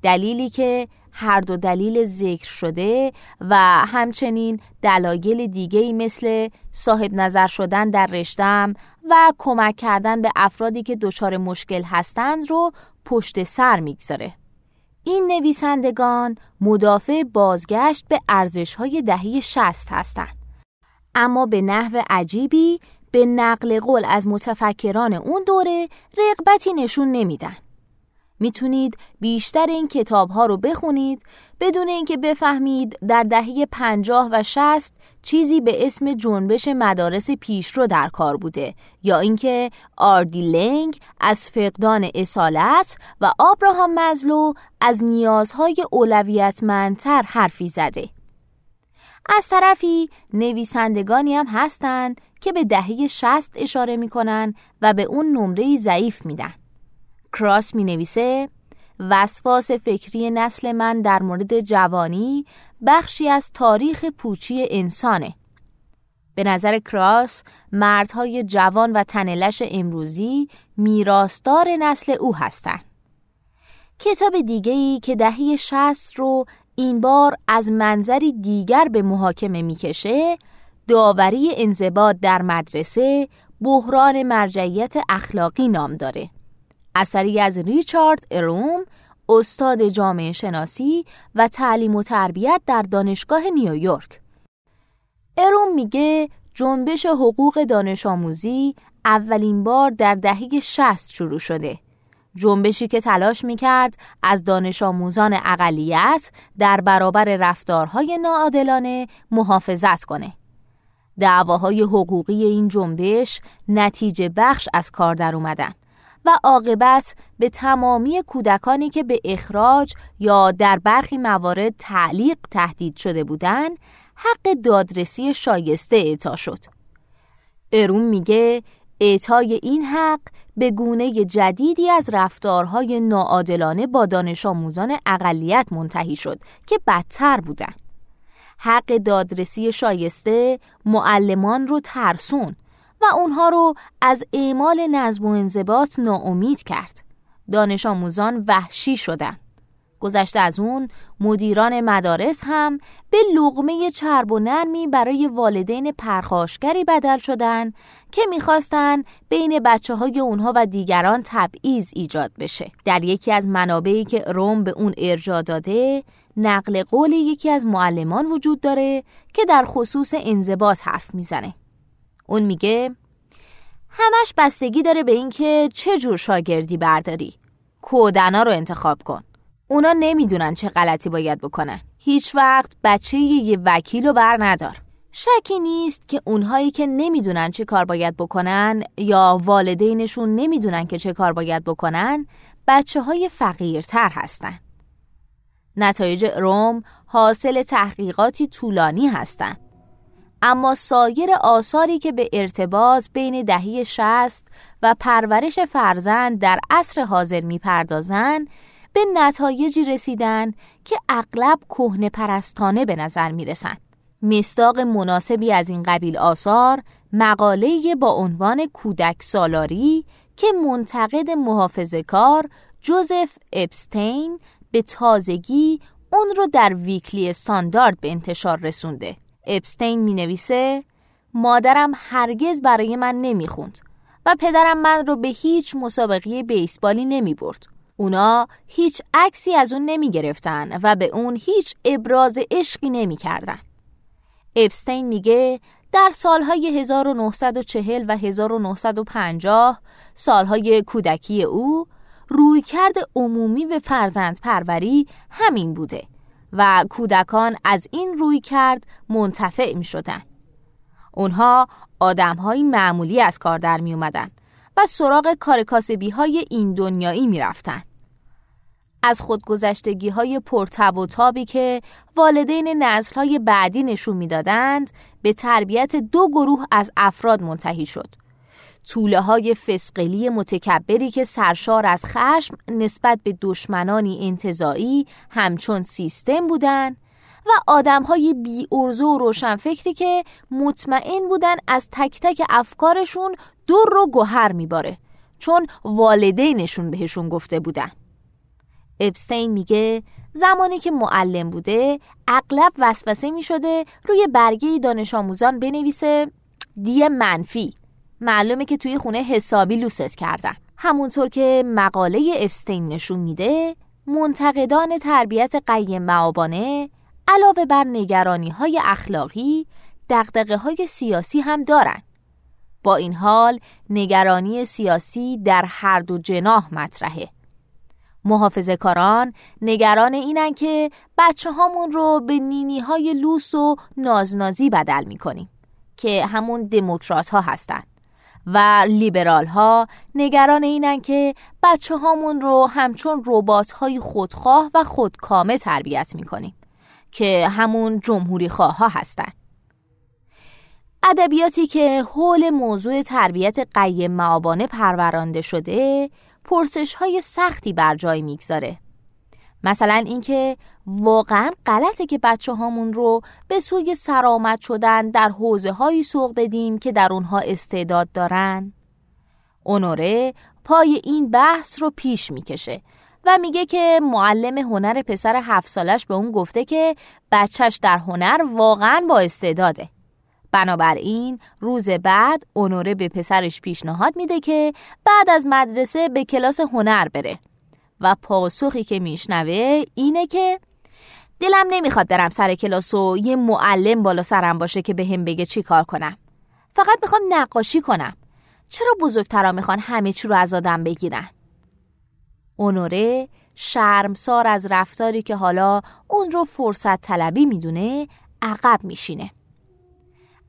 دلیلی که هر دو دلیل ذکر شده و همچنین دلایل دیگه مثل صاحب نظر شدن در رشتم و کمک کردن به افرادی که دچار مشکل هستند رو پشت سر می‌گذاره. این نویسندگان مدافع بازگشت به ارزش‌های دهه شست هستند. اما به نحو عجیبی به نقل قول از متفکران اون دوره رغبتی نشون نمیدن. می‌تونید بیشتر این کتاب ها رو بخونید بدون اینکه بفهمید در دهه پنجاه و شست چیزی به اسم جنبش مدارس پیشرو در کار بوده یا اینکه آردی لنگ از فقدان اصالت و آبراهام مزلو از نیازهای اولویتمندتر حرفی زده. از طرفی نویسندگانی هم هستند که به دهه شست اشاره می‌کنن و به اون نمره ضعیف میدن. کراس می نویسه وسواس فکری نسل من در مورد جوانی بخشی از تاریخ پوچی انسانه. به نظر کراس مردهای جوان و تنلش امروزی میراستار نسل او هستند. کتاب دیگهی که دهه شست رو این بار از منظری دیگر به محاکمه می‌کشه داوری انضباط در مدرسه بحران مرجعیت اخلاقی نام داره. اثری از ریچارد اروم استاد جامعه شناسی و تعلیم و تربیت در دانشگاه نیویورک. اروم میگه جنبش حقوق دانش آموزی اولین بار در دهه 60 شروع شده. جنبشی که تلاش می‌کرد از دانش آموزان اقلیت در برابر رفتارهای ناعادلانه محافظت کنه. دعواهای حقوقی این جنبش نتیجه بخش از کار در اومدن. و عاقبت به تمامی کودکانی که به اخراج یا در برخی موارد تعلیق تهدید شده بودند حق دادرسی شایسته اعطا شد. اروم میگه اعطای این حق به گونه جدیدی از رفتارهای ناعادلانه با دانش آموزان اقلیت منتهی شد که بدتر بودند. حق دادرسی شایسته معلمان رو ترسون و اونها رو از اعمال نظم و انضباط ناامید کرد. دانش آموزان وحشی شدن. گذشته از اون مدیران مدارس هم به لغمه چرب و نرمی برای والدین پرخاشگری بدل شدن که می‌خواستن بین بچه های اونها و دیگران تبعیض ایجاد بشه. در یکی از منابعی که روم به اون ارجا داده نقل قول یکی از معلمان وجود داره که در خصوص انضباط حرف می‌زنه. اون میگه همش بستگی داره به اینکه چه جور شاگردی برداری. کودنا رو انتخاب کن. اونا نمی‌دونن چه غلطی باید بکنن. هیچ وقت بچه یه وکیل رو بر ندار. شکی نیست که اونهایی که نمی‌دونن چه کار باید بکنن یا والدینشون نمی‌دونن که چه کار باید بکنن بچه های فقیرتر هستن. نتایج روم حاصل تحقیقاتی طولانی هستند. اما سایر آثاری که به ارتباط بین دهی شست و پرورش فرزند در عصر حاضر می‌پردازند به نتایجی رسیدن که اغلب کهنه پرستانه به نظر می‌رسند. مستاق مناسبی از این قبیل آثار مقاله با عنوان کودک سالاری که منتقد محافظه کار جوزف اپستین به تازگی اون رو در ویکلی استاندارد به انتشار رسونده. اپستین می نویسه مادرم هرگز برای من نمی خوند و پدرم من رو به هیچ مسابقه بیسبالی نمی برد. اونا هیچ عکسی از اون نمی گرفتن و به اون هیچ ابراز عشقی نمی کردن. اپستین میگه در سالهای 1940 و 1950 سالهای کودکی او رویکرد عمومی به فرزند پروری همین بوده و کودکان از این روی کرد منتفع می شدن. اونها آدم های معمولی از کار در می اومدن و سراغ کارکاسبی های این دنیایی می رفتن. از خودگذشتگی های پرتب و تابی که والدین نسل های بعدی نشون می‌دادند به تربیت دو گروه از افراد منتهی شد طوله های فسقلی متکبری که سرشار از خشم نسبت به دشمنانی انتظایی همچون سیستم بودند و آدم های بی ارزو و روشنفکری که مطمئن بودن از تک تک افکارشون دور رو گوهر میباره چون والدینشون بهشون گفته بودن. ابستین میگه زمانی که معلم بوده اغلب وسوسه می‌شده روی برگه دانش آموزان بنویسه دی منفی. معلومه که توی خونه حسابی لوست کردن. همونطور که مقاله افستین نشون میده منتقدان تربیت قیم معابانه علاوه بر نگرانی های اخلاقی دقدقه های سیاسی هم دارن. با این حال نگرانی سیاسی در هر دو جناح مطرحه. محافظه کاران نگران اینن که بچه هامون رو به نینی های لوس و نازنازی بدل می‌کنیم که همون دموکرات ها هستن. و لیبرال ها نگران اینن که بچه هامون رو همچون روبات های خودخواه و خودکامه تربیت می‌کنیم که همون جمهوری خواه ها هستن. ادبیاتی که حول موضوع تربیت قیم معابانه پرورانده شده پرسش های سختی بر جای می‌گذاره. مثلا اینکه واقعا غلطه که بچه هامون رو به سوی سرامت شدن در حوزه هایی سوق بدیم که در اونها استعداد دارن. اونوره پای این بحث رو پیش می‌کشه و میگه که معلم هنر پسر هفت سالش به اون گفته که بچهش در هنر واقعا با استعداده. بنابراین روز بعد اونوره به پسرش پیشنهاد میده که بعد از مدرسه به کلاس هنر بره. و پاسخی که میشنوه اینه که دلم نمی‌خواد برم سر کلاس و یه معلم بالا سرم باشه که به هم بگه چی کار کنم. فقط می‌خوام نقاشی کنم. چرا بزرگترا می‌خوان همه چی رو از آدم بگیرن؟ اونوره شرمسار از رفتاری که حالا اون رو فرصت طلبی می‌دونه عقب میشینه.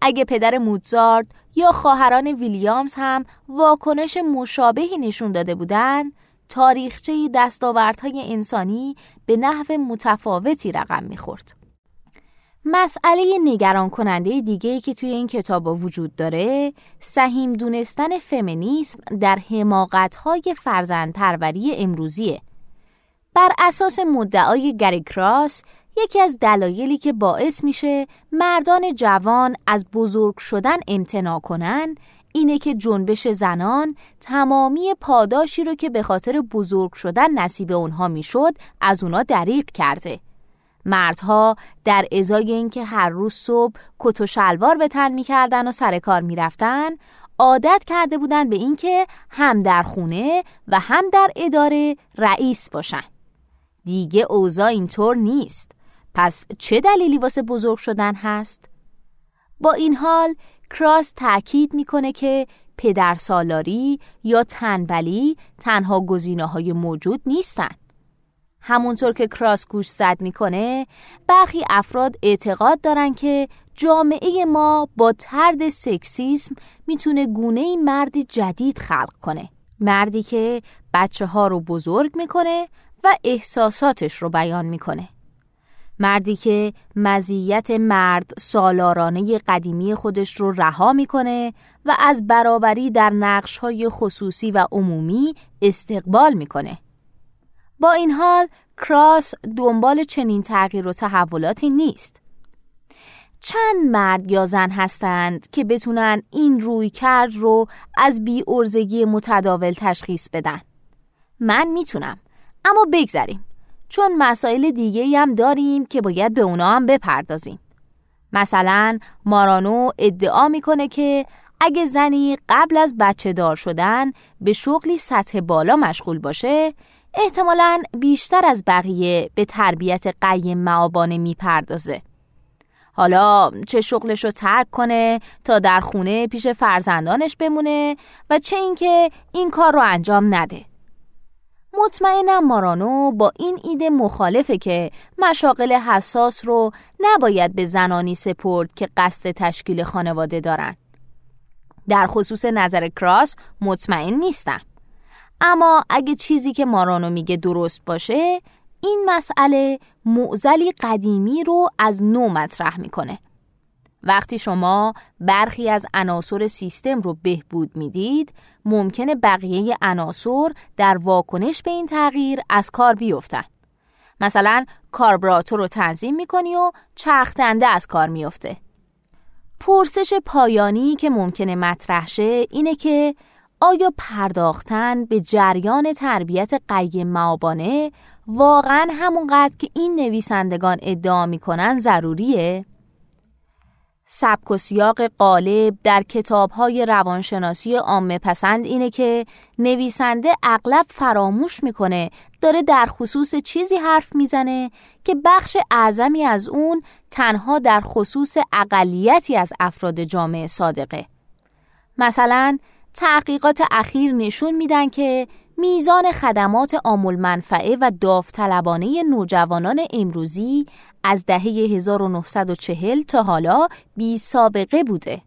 اگه پدر موزارت یا خواهران ویلیامز هم واکنش مشابهی نشون داده بودند تاریخچه دستاوردهای انسانی به نحو متفاوتی رقم می‌خورد. مسئله نگران کننده دیگه که توی این کتاب وجود داره سهیم دونستن فمینیسم در حماقتهای فرزند پروری امروزیه. بر اساس مدعای گری کراس یکی از دلایلی که باعث میشه مردان جوان از بزرگ شدن امتناع کنن اینه که جنبش زنان تمامی پاداشی رو که به خاطر بزرگ شدن نصیب اونها می‌شد از اونا دریق کرده. مردها در ازای اینکه هر روز صبح کت و شلوار به تن می‌کردن و سر کار می‌رفتن عادت کرده بودن به اینکه هم در خونه و هم در اداره رئیس باشن. دیگه اوضاع اینطور نیست. پس چه دلیلی واسه بزرگ شدن هست؟ با این حال کراس تأکید می‌کنه که پدر سالاری یا تنبلی تنها گزینه های موجود نیستن. همونطور که کراس گوش زد می‌کنه برخی افراد اعتقاد دارن که جامعه ما با ترد سکسیسم می‌تونه گونه مردی جدید خلق کنه مردی که بچه ها رو بزرگ می‌کنه و احساساتش رو بیان می‌کنه مردی که مزیت مرد سالارانه قدیمی خودش رو رها می‌کنه و از برابری در نقش های خصوصی و عمومی استقبال می‌کنه. با این حال کراس دنبال چنین تغییر و تحولاتی نیست. چند مرد یا زن هستند که بتونن این روی کرد رو از بی ارزگی متداول تشخیص بدن. من می‌تونم اما بگذریم. چون مسائل دیگه هم داریم که باید به اونا هم بپردازیم. مثلا مارانو ادعا می‌کنه که اگه زنی قبل از بچه دار شدن به شغلی سطح بالا مشغول باشه احتمالا بیشتر از بقیه به تربیت قیم معابانه می‌پردازه. حالا چه شغلش رو ترک کنه تا در خونه پیش فرزندانش بمونه و چه اینکه این کار رو انجام نده. مطمئنم مارانو با این ایده مخالفه که مشاقل حساس رو نباید به زنانی سپرد که قصد تشکیل خانواده دارن. در خصوص نظر کراس مطمئن نیستم. اما اگه چیزی که مارانو میگه درست باشه این مسئله معزلی قدیمی رو از نو مطرح می‌کنه. وقتی شما برخی از عناصر سیستم رو بهبود می‌دید ممکنه بقیه عناصر در واکنش به این تغییر از کار بیفتن مثلا کاربراتور رو تنظیم می‌کنی و چرخدنده از کار میفته پرسش پایانی که ممکنه مطرح شه اینه که آیا پرداختن به جریان تربیت قیم معابانه واقعا همونقدر که این نویسندگان ادعا می‌کنن ضروریه؟ سبک و سیاق قالب در کتابهای روانشناسی عامه پسند اینه که نویسنده اغلب فراموش می‌کنه داره در خصوص چیزی حرف می‌زنه که بخش اعظمی از اون تنها در خصوص اقلیتی از افراد جامعه صادقه. مثلا تحقیقات اخیر نشون میدن که میزان خدمات آمول منفعه و داوطلبانه نوجوانان امروزی از دهه 1940 تا حالا بی سابقه بوده.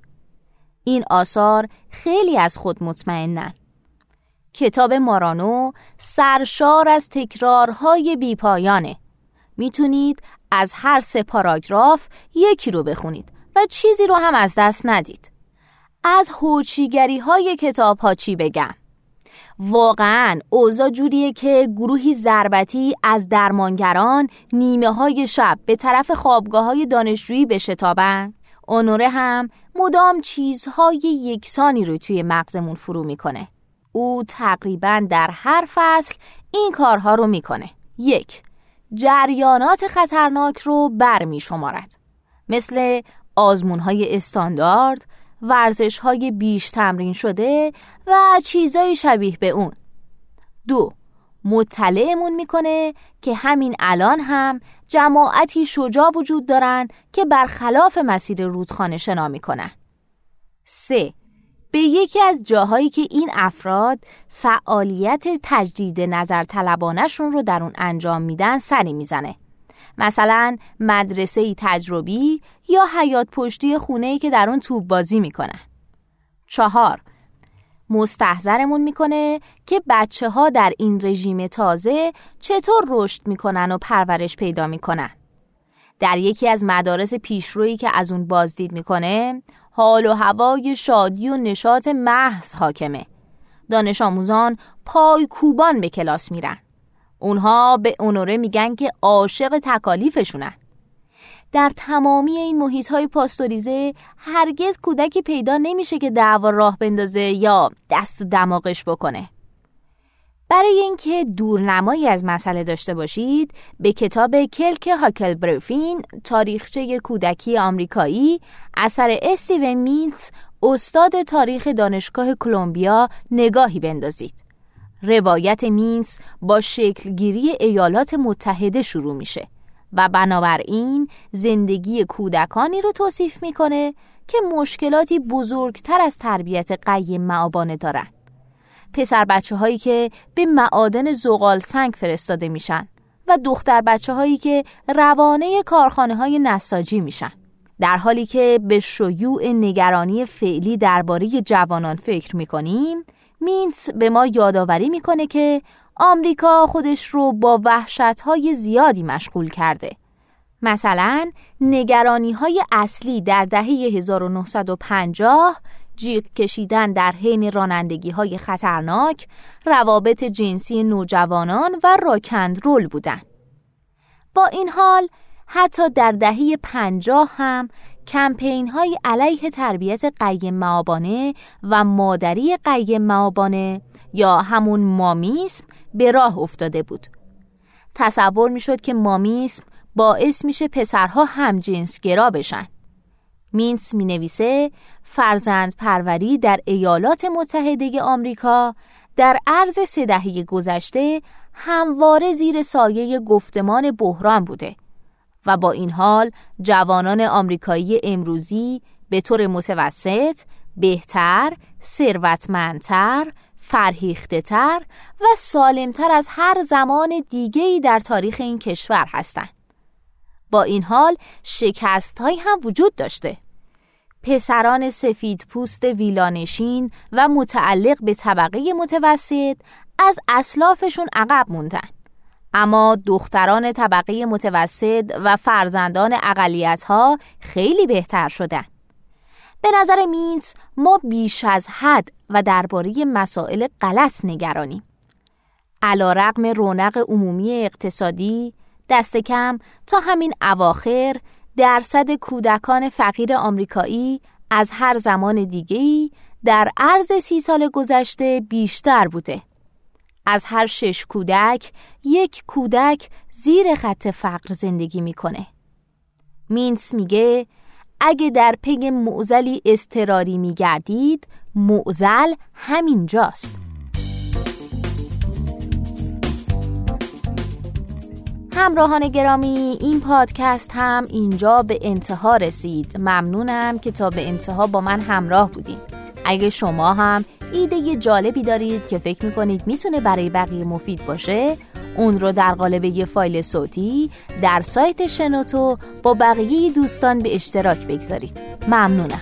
این آثار خیلی از خود مطمئنن. کتاب مارانو سرشار از تکرارهای بیپایانه. می‌تونید از هر سه پاراگراف یکی رو بخونید و چیزی رو هم از دست ندید. از هوچیگری های کتاب ها چی بگم؟ واقعا اوضاع جوریه که گروهی ضربتی از درمانگران نیمه های شب به طرف خوابگاه های دانشجویی بشتابن اونوره هم مدام چیزهای یکسانی رو توی مغزمون فرو می‌کنه. او تقریبا در هر فصل این کارها رو می‌کنه. یک جریانات خطرناک رو بر می شمارد مثل آزمون های استاندارد ورزش های بیش تمرین شده و چیزای شبیه به اون. دو مطلعمون می‌کنه که همین الان هم جماعتی شجاع وجود دارن که برخلاف مسیر رودخانه شنا می‌کنن. سه به یکی از جاهایی که این افراد فعالیت تجدید نظر طلبانشون رو در اون انجام میدن سری می‌زنه. مثلا مدرسه تجربی یا حیات پشتی خونه که در اون توپ بازی می‌کنن. چهار مستحضرمون می‌کنه که بچه ها در این رژیم تازه چطور رشد می‌کنن و پرورش پیدا می‌کنن. در یکی از مدارس پیشرویی که از اون بازدید می‌کنه حال و هوای شادی و نشاط محض حاکمه. دانش آموزان پای کوبان به کلاس میرن. اونها به اونوره میگن که عاشق تکالیفشونن. در تمامی این محیط های پاستوریزه هرگز کودکی پیدا نمیشه که دعوا راه بندازه یا دست و دماغش بکنه. برای اینکه دورنمایی از مسئله داشته باشید به کتاب کلک هاکل بروفین تاریخچه کودکی آمریکایی اثر استیون مینز استاد تاریخ دانشگاه کلمبیا نگاهی بندازید. روایت مینس با شکلگیری ایالات متحده شروع میشه و بنابراین زندگی کودکانی رو توصیف می‌کنه که مشکلاتی بزرگتر از تربیت قیم معابانه دارن پسر بچه هایی که به معادن زغال سنگ فرستاده میشن و دختر بچه هایی که روانه کارخانه های نساجی میشن. در حالی که به شیوع نگرانی فعلی درباره جوانان فکر می‌کنیم مینس به ما یادآوری می‌کنه که آمریکا خودش رو با وحشتهای زیادی مشغول کرده مثلا نگرانی های اصلی در دهه 1950 جیغ کشیدن در حین رانندگی های خطرناک، روابط جنسی نوجوانان و راکندرول بودند. با این حال حتی در دهه پنجاه هم کمپین های علیه تربیت قیم معابانه و مادری قیم معابانه یا همون مامیسم به راه افتاده بود. تصور می شد که مامیسم باعث میشه پسرها هم گرا بشن. مینس می نویسه فرزند پروری در ایالات متحده آمریکا در عرض سه دهه گذشته همواره زیر سایه گفتمان بحران بوده و با این حال جوانان آمریکایی امروزی به طور متوسط بهتر، ثروتمندتر، فرهیختهتر و سالمتر از هر زمان دیگه‌ای در تاریخ این کشور هستند. با این حال شکست هم وجود داشته. پسران سفید پوست ویلانشین و متعلق به طبقه متوسط از اسلافشون عقب موندن. اما دختران طبقه متوسط و فرزندان اقلیت ها خیلی بهتر شدن. به نظر مینز ما بیش از حد و درباره مسائل غلط نگرانیم. علا رقم رونق عمومی اقتصادی دست کم تا همین اواخر درصد کودکان فقیر آمریکایی از هر زمان دیگه‌ای در عرض سی سال گذشته بیشتر بوده. از هر شش کودک یک کودک زیر خط فقر زندگی می‌کنه. مینس میگه اگه در پی معزلی استراری میگردید معزل همینجاست. همراهان گرامی این پادکست هم اینجا به انتها رسید ممنونم که تا به انتها با من همراه بودین اگه شما هم ایده جالبی دارید که فکر می‌کنید می‌تونه برای بقیه مفید باشه اون رو در قالب یه فایل صوتی در سایت شنوتو با بقیه دوستان به اشتراک بگذارید. ممنونم.